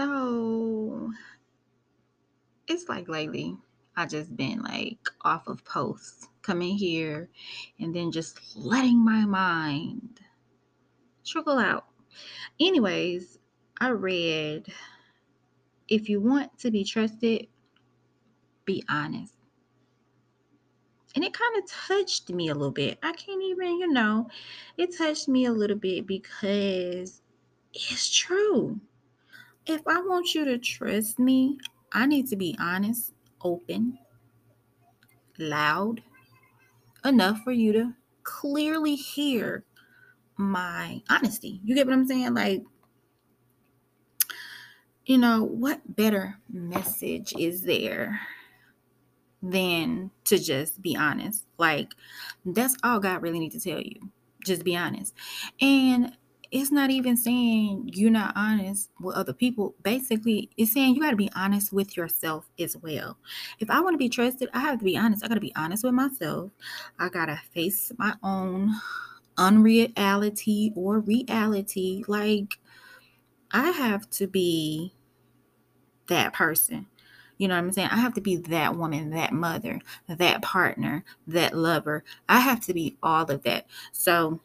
So it's like lately, I just been like off of posts, coming here and then just letting my mind trickle out. Anyways, I read if you want to be trusted, be honest. And it kind of touched me a little bit. I can't even, you know, it touched me a little bit because it's true. If I want you to trust me, I need to be honest, open, loud, enough for you to clearly hear my honesty. You get what I'm saying? Like, you know, what better message is there than to just be honest? Like, that's all God really needs to tell you. Just be honest. And it's not even saying you're not honest with other people. Basically, it's saying you got to be honest with yourself as well. If I want to be trusted, I have to be honest. I got to be honest with myself. I got to face my own unreality or reality. Like, I have to be that person. You know what I'm saying? I have to be that woman, that mother, that partner, that lover. I have to be all of that. So,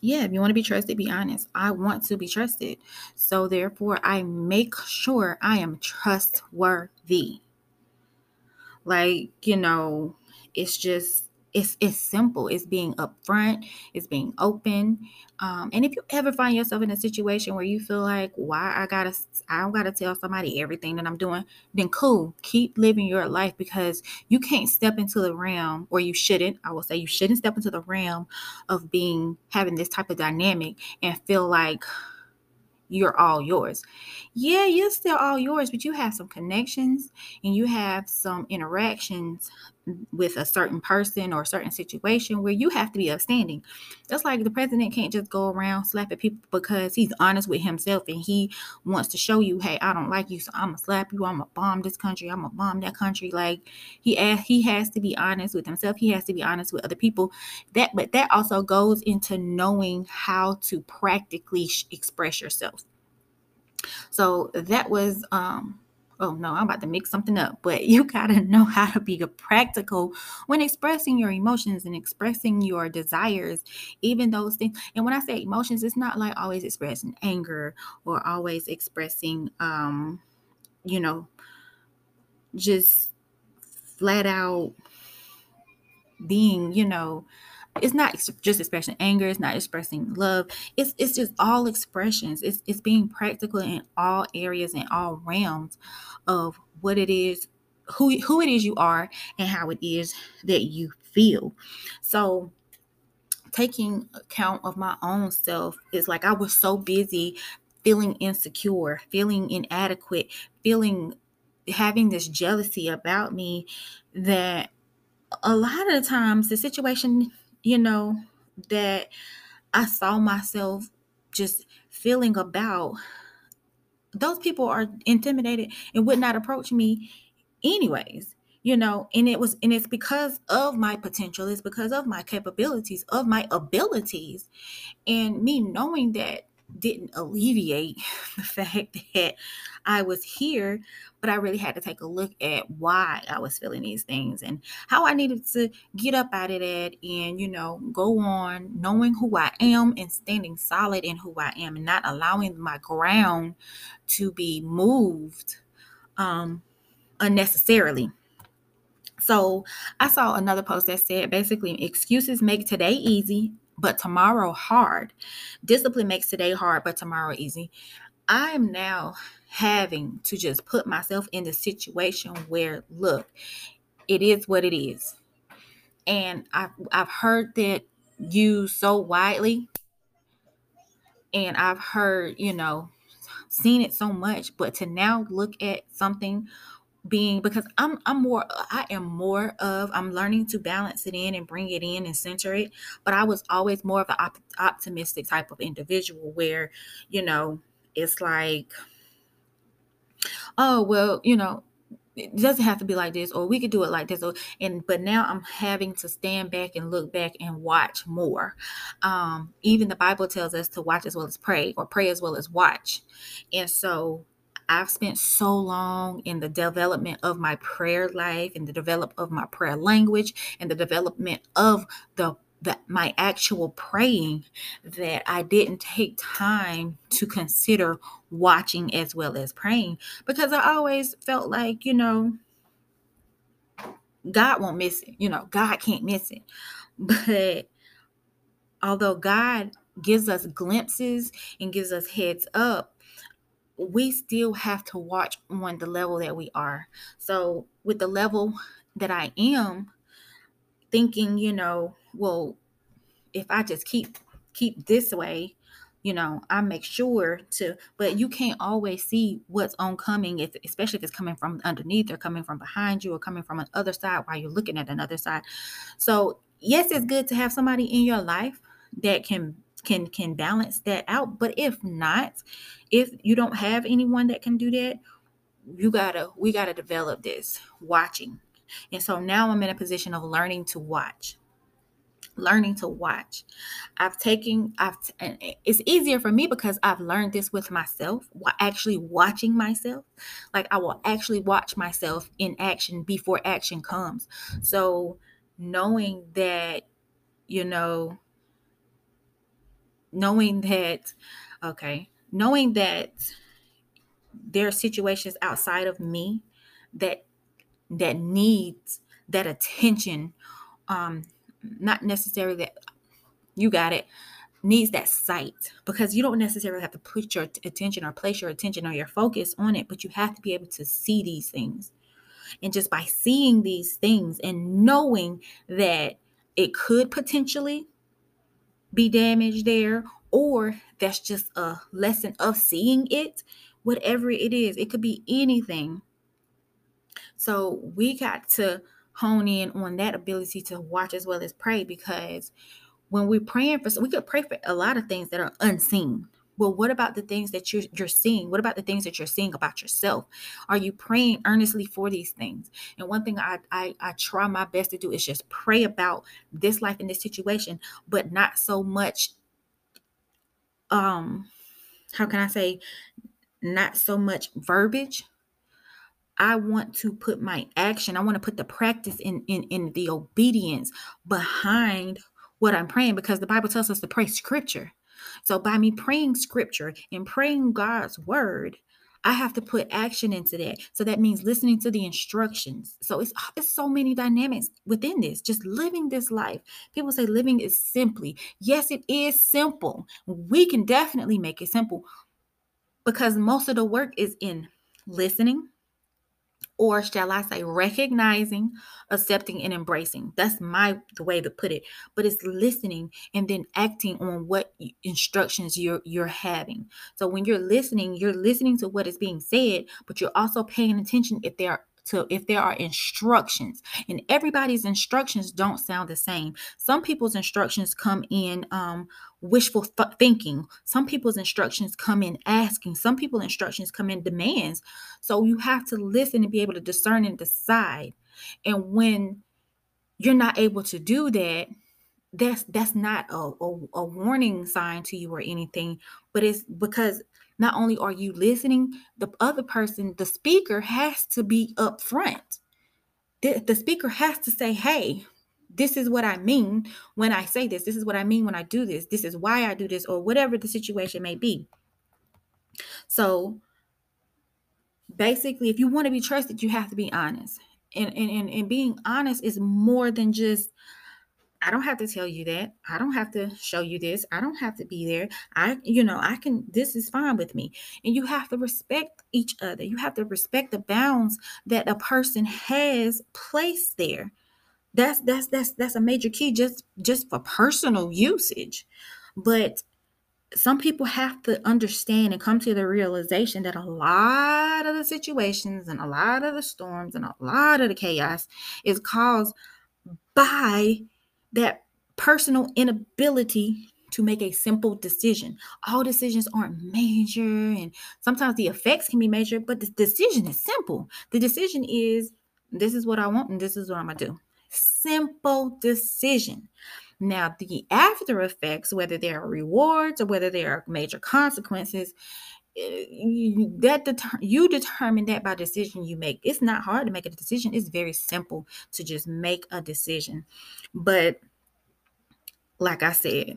yeah, if you want to be trusted, be honest. I want to be trusted. So, therefore, I make sure I am trustworthy. Like, you know, it's just it's it's simple. It's being upfront. It's being open. Um, and if you ever find yourself in a situation where you feel like, why I gotta, I don't gotta tell somebody everything that I'm doing, then cool. Keep living your life because you can't step into the realm, or you shouldn't. I will say you shouldn't step into the realm of being having this type of dynamic and feel like you're all yours. Yeah, you're still all yours, but you have some connections and you have some interactions with a certain person or a certain situation where you have to be upstanding. That's like the president can't just go around slapping people because he's honest with himself and he wants to show you, hey, I don't like you, so I'm gonna slap you. I'm gonna bomb this country. I'm gonna bomb that country. Like he he has to be honest with himself. He has to be honest with other people. That, but that also goes into knowing how to practically express yourself. So that was um oh no, I'm about to mix something up, but you got to know how to be practical when expressing your emotions and expressing your desires, even those things. And when I say emotions, it's not like always expressing anger or always expressing, um, you know, just flat out being, you know, it's not just expressing anger it's not expressing love. It's it's just all expressions. It's it's being practical in all areas and all realms of what it is who who it is you are and how it is that you feel. So taking account of my own self is like i was so busy feeling insecure feeling inadequate feeling having this jealousy about me that a lot of the times the situation you know, that I saw myself just feeling about, those people are intimidated and would not approach me anyways you know and it was and it's because of my potential it's because of my capabilities of my abilities and me knowing that didn't alleviate the fact that I was here, but I really had to take a look at why I was feeling these things and how I needed to get up out of that and, you know, go on knowing who I am and standing solid in who I am and not allowing my ground to be moved um, unnecessarily. So I saw another post that said basically excuses make today easy, but tomorrow hard. Discipline makes today hard, but tomorrow easy. I am now having to just put myself in the situation where, look, it is what it is. And I've, I've heard that used so widely. And I've heard, you know, seen it so much, but to now look at something being because I'm I'm more I am more of I'm learning to balance it in and bring it in and center it. But I was always more of an op- optimistic type of individual where you know it's like oh well you know it doesn't have to be like this or we could do it like this or, and but now i'm having to stand back and look back and watch more. Um even the bible tells us to watch as well as pray or pray as well as watch. And so I've spent so long in the development of my prayer life and the development of my prayer language and the development of the my actual praying that I didn't take time to consider watching as well as praying because I always felt like, you know, God won't miss it. You know, God can't miss it. But although God gives us glimpses and gives us heads up, we still have to watch on the level that we are. So, with the level that I am, thinking, you know, well, if I just keep keep this way, you know, I make sure to, but you can't always see what's oncoming, if especially if it's coming from underneath or coming from behind you or coming from another side while you're looking at another side. So yes, it's good to have somebody in your life that can can can balance that out. But if not, if you don't have anyone that can do that, you gotta we gotta develop this watching. And so now I'm in a position of learning to watch learning to watch. I've taken I've it's easier for me because I've learned this with myself, actually watching myself. Like I will actually watch myself in action before action comes. So knowing that you know knowing that okay, knowing that there are situations outside of me that that needs that attention um not necessarily that you got it needs that sight. Because you don't necessarily have to put your attention or place your attention or your focus on it but you have to be able to see these things. And just by seeing these things and knowing that it could potentially be damaged there or that's just a lesson of seeing it whatever it is it could be anything. So we got to hone in on that ability to watch as well as pray because when we're praying for we could pray for a lot of things that are unseen well what about the things that you're, you're seeing? What about the things that you're seeing about yourself? Are you praying earnestly for these things? And one thing I, I i try my best to do is just pray about this life in this situation but not so much um how can i say not so much verbiage. I want to put my action, I want to put the practice in, in, in the obedience behind what I'm praying because the Bible tells us to pray scripture. So by me praying scripture and praying God's word, I have to put action into that. So that means listening to the instructions. So it's it's so many dynamics within this. Just living this life. People say living is simply. Yes, it is simple. We can definitely make it simple because most of the work is in listening, or shall I say recognizing, accepting and embracing. That's my the way to put it. But it's listening and then acting on what instructions you're you're having. So when you're listening, you're listening to what is being said, but you're also paying attention if there are to if there are instructions and everybody's instructions don't sound the same. Some people's instructions come in um, wishful th- thinking. Some people's instructions come in asking. Some people's instructions come in demands. So you have to listen and be able to discern and decide. And when you're not able to do that that's that's not a, a, a warning sign to you or anything but it's because not only are you listening, the other person, the speaker has to be upfront. The, the speaker has to say, hey, this is what I mean when I say this. This is what I mean when I do this. This is why I do this, or whatever the situation may be. So basically, if you want to be trusted, you have to be honest. And, and, and, and being honest is more than just I don't have to tell you that. I don't have to show you this. I don't have to be there. I, you know, I can, this is fine with me. And you have to respect each other. You have to respect the bounds that a person has placed there. That's that's that's that's a major key just just for personal usage. But some people have to understand and come to the realization that a lot of the situations and a lot of the storms and a lot of the chaos is caused by that personal inability to make a simple decision. All decisions aren't major, and sometimes the effects can be major, but the decision is simple. The decision is this is what I want, and this is what I'm gonna do. Simple decision. Now, the after effects, whether they are rewards or whether they are major consequences, that deter- you determine that by decision you make. It's not hard to make a decision. It's very simple to just make a decision. But like I said,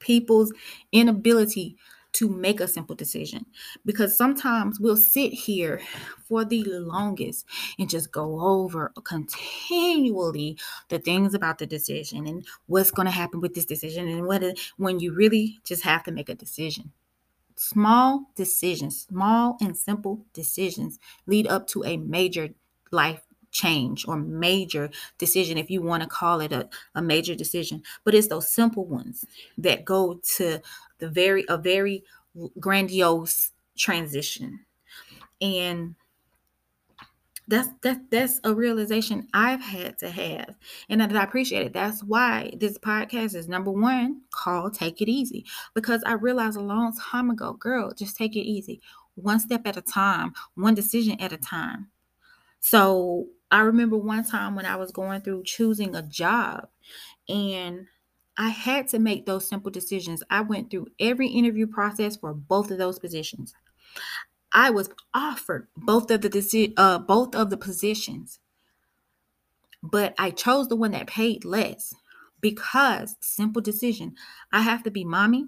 people's inability to make a simple decision because sometimes we'll sit here for the longest and just go over continually the things about the decision and what's going to happen with this decision and what when you really just have to make a decision small decisions small and simple decisions lead up to a major life change or major decision, if you want to call it a, a major decision. But it's those simple ones that go to the very a very grandiose transition. And that's that's that's a realization I've had to have, and that I appreciate it. That's why this podcast is number one called "Take It Easy" because I realized a long time ago, girl, just take it easy, one step at a time, one decision at a time. So I remember one time when I was going through choosing a job and I had to make those simple decisions. I went through every interview process for both of those positions. I was offered both of the uh, both of the positions, but I chose the one that paid less because simple decision. I have to be mommy,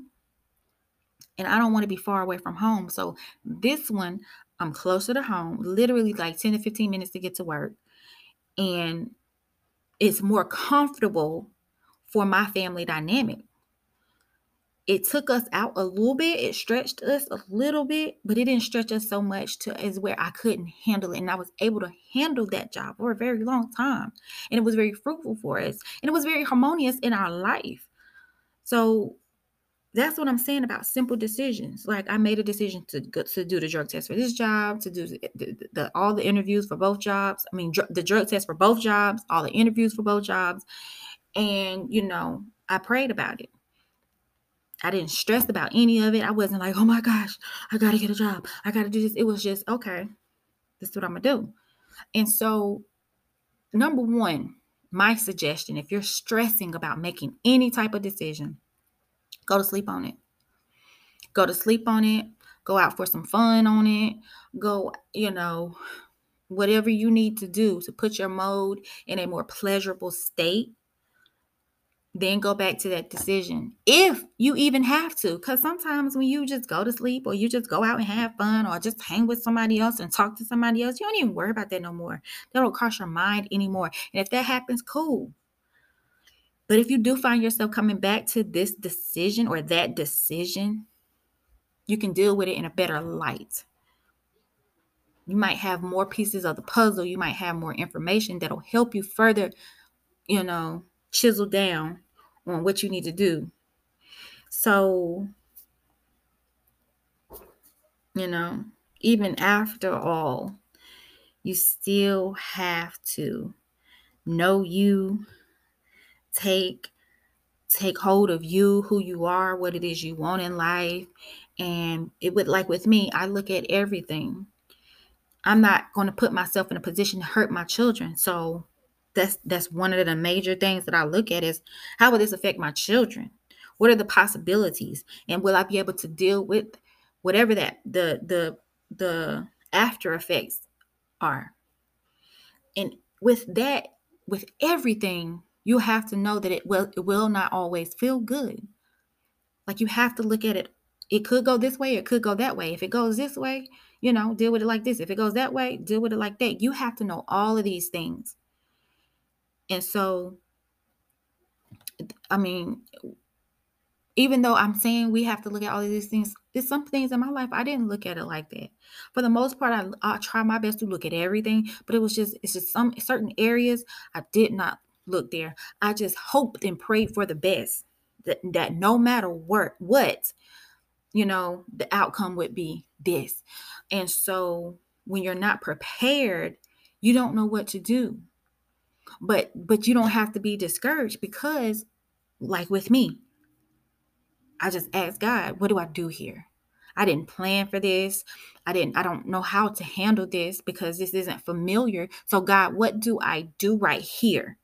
and I don't want to be far away from home. So this one, I'm closer to home, literally like 10 to 15 minutes to get to work and it's more comfortable for my family dynamic. It took us out a little bit, it stretched us a little bit, but it didn't stretch us so much to as where I couldn't handle it. And I was able to handle that job for a very long time. And it was very fruitful for us. And it was very harmonious in our life. So that's what I'm saying about simple decisions. Like I made a decision to go, to do the drug test for this job, to do the, the, the all the interviews for both jobs. I mean, dr- the drug test for both jobs, all the interviews for both jobs, and you know, I prayed about it. I didn't stress about any of it. I wasn't like, oh my gosh, I gotta get a job. I gotta do this. It was just okay. This is what I'm gonna do. And so, number one, my suggestion, if you're stressing about making any type of decision Go to sleep on it. Go to sleep on it. Go out for some fun on it. Go, you know, whatever you need to do to put your mode in a more pleasurable state. Then go back to that decision if you even have to. Because sometimes when you just go to sleep or you just go out and have fun or just hang with somebody else and talk to somebody else, you don't even worry about that no more. That don't cross your mind anymore. And if that happens, cool. But if you do find yourself coming back to this decision or that decision, you can deal with it in a better light. You might have more pieces of the puzzle. You might have more information that'll help you further, you know, chisel down on what you need to do. So, you know, even after all, you still have to know you, take take hold of you, who you are, what it is you want in life. And it would like with me, I look at everything. I'm not going to put myself in a position to hurt my children. So that's that's one of the major things that I look at is how will this affect my children? What are the possibilities? And will I be able to deal with whatever that the the the after effects are? And with that, with everything, you have to know that it will it will not always feel good. Like you have to look at it. It could go this way, it could go that way. If it goes this way, you know, deal with it like this. If it goes that way, deal with it like that. You have to know all of these things. And so I mean, even though I'm saying we have to look at all of these things, there's some things in my life I didn't look at it like that. For the most part, I, I try my best to look at everything, but it was just it's just some certain areas I did not look there. I just hoped and prayed for the best that, that no matter what, what, you know, the outcome would be this. And so when you're not prepared, you don't know what to do. But but you don't have to be discouraged because like with me, I just asked God, what do I do here? I didn't plan for this. I didn't, I don't know how to handle this because this isn't familiar. So, God, what do I do right here?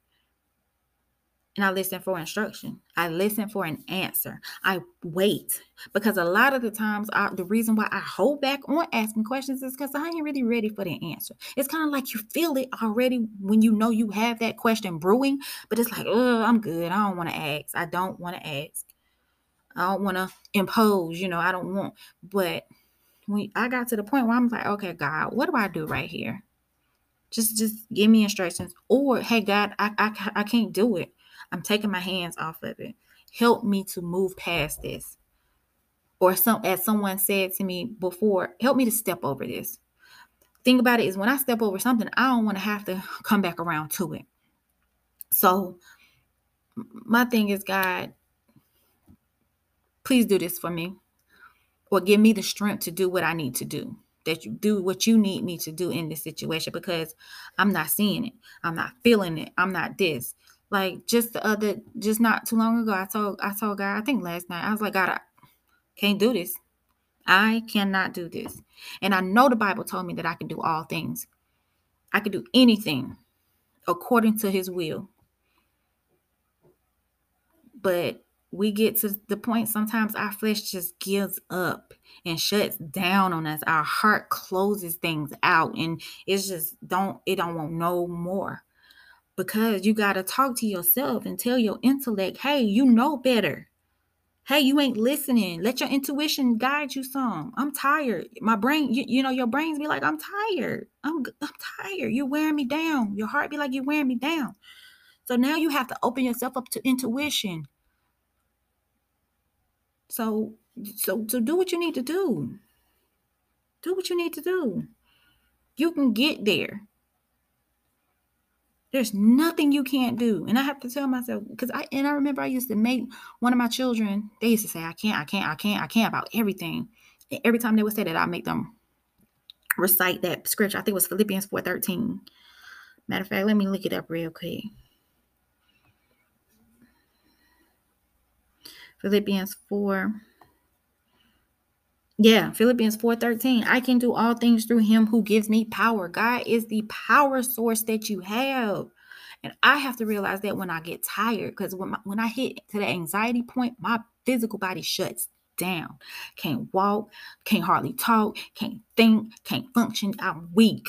And I listen for instruction. I listen for an answer. I wait because a lot of the times, I, the reason why I hold back on asking questions is because I ain't really ready for the answer. It's kind of like you feel it already when you know you have that question brewing, but it's like, oh, I'm good. I don't want to ask. I don't want to ask. I don't want to impose. You know, I don't want. But when I got to the point where I'm like, okay, God, what do I do right here? Just, just give me instructions. Or, hey, God, I, I, I can't do it I'm taking my hands off of it. Help me to move past this. Or some as someone said to me before, help me to step over this. Thing about it is when I step over something, I don't want to have to come back around to it. So my thing is, God, please do this for me. Or give me the strength to do what I need to do that you do what you need me to do in this situation because I'm not seeing it. I'm not feeling it. I'm not this. Like just the other, just not too long ago, I told I told God, I think last night, I was like, God, I can't do this. I cannot do this. And I know the Bible told me that I can do all things. I can do anything according to his will. But we get to the point sometimes our flesh just gives up and shuts down on us. Our heart closes things out and it's just don't it don't want no more because you got to talk to yourself and tell your intellect, hey, you know better. Hey, you ain't listening. Let your intuition guide you some. I'm tired. My brain, you, you know, your brains be like, I'm tired. I'm, I'm tired. You're wearing me down. Your heart be like, you're wearing me down. So now you have to open yourself up to intuition. So, so, so do what you need to do. Do what you need to do. You can get there. There's nothing you can't do. And I have to tell myself, because I and I remember I used to make one of my children, they used to say, I can't, I can't, I can't, I can't about everything. And every time they would say that, I make them recite that scripture. I think it was Philippians 4:13. Matter of fact, let me look it up real quick. Philippians 4. Yeah, Philippians 4:13. I can do all things through him who gives me power. God is the power source that you have. And I have to realize that when I get tired, because when, when I hit to the anxiety point, my physical body shuts down. Can't walk, can't hardly talk, can't think, can't function. I'm weak.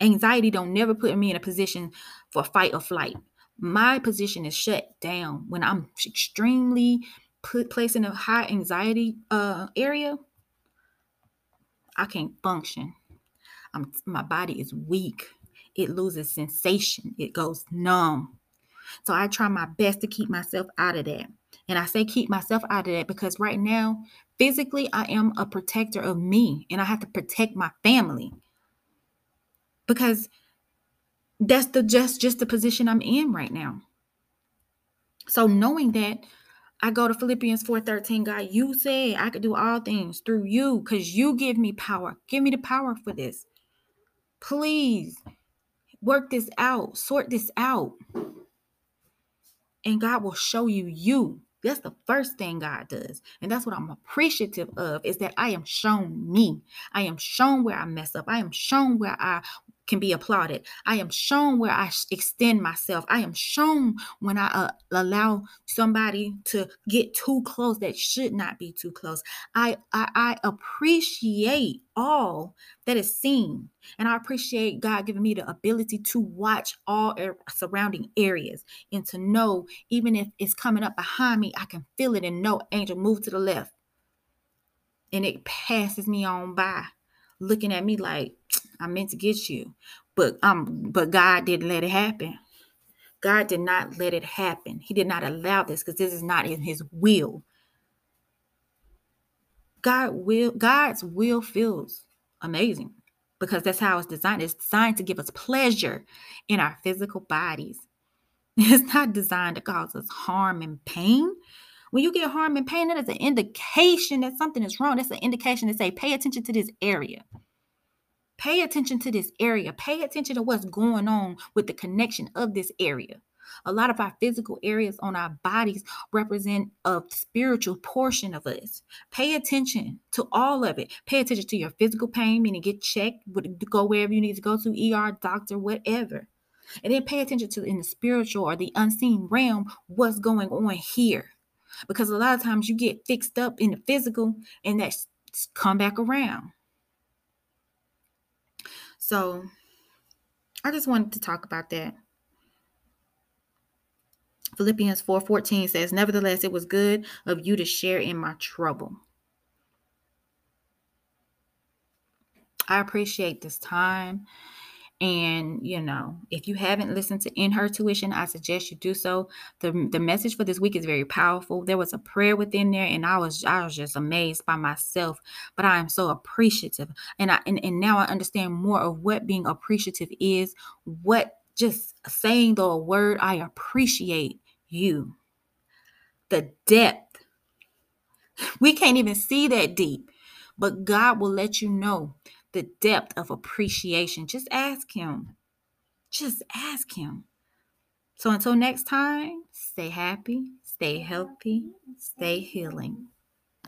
Anxiety don't never put me in a position for fight or flight. My position is shut down when I'm extremely put placed in a high anxiety uh, area I can't function. I'm, my body is weak. It loses sensation. It goes numb. So I try my best to keep myself out of that. And I say keep myself out of that because right now, physically, I am a protector of me and I have to protect my family. Because that's the just just the position I'm in right now. So knowing that I go to Philippians 4:13, God, you said I could do all things through you because you give me power. Give me the power for this. Please work this out, sort this out. And God will show you you. That's the first thing God does. And that's what I'm appreciative of is that I am shown me. I am shown where I mess up. I am shown where I can be applauded. I am shown where I extend myself. I am shown when I uh, allow somebody to get too close that should not be too close. I, I I appreciate all that is seen, and I appreciate God giving me the ability to watch all er- surrounding areas and to know even if it's coming up behind me, I can feel it and know angel move to the left, and it passes me on by looking at me like I meant to get you. But um but God didn't let it happen. God did not let it happen. He did not allow this because this is not in his will. God will God's will feels amazing because that's how it's designed. It's designed to give us pleasure in our physical bodies. It's not designed to cause us harm and pain. When you get harm and pain, that is an indication that something is wrong. That's an indication to say, pay attention to this area. Pay attention to this area. Pay attention to what's going on with the connection of this area. A lot of our physical areas on our bodies represent a spiritual portion of us. Pay attention to all of it. Pay attention to your physical pain, meaning get checked, go wherever you need to go to, ER, doctor, whatever. And then pay attention to in the spiritual or the unseen realm what's going on here. Because a lot of times you get fixed up in the physical and that's come back around. So I just wanted to talk about that. Philippians 4:14 says, "Nevertheless, it was good of you to share in my trouble." I appreciate this time and, you know, if you haven't listened to In Her Tuition, I suggest you do so. The, the message for this week is very powerful. There was a prayer within there, and I was I was just amazed by myself. But I am so appreciative. And I and, and now I understand more of what being appreciative is, what just saying the word, I appreciate you. The depth. We can't even see that deep, but God will let you know the depth of appreciation. Just ask Him. Just ask Him. So until next time, stay happy, stay healthy, stay healing.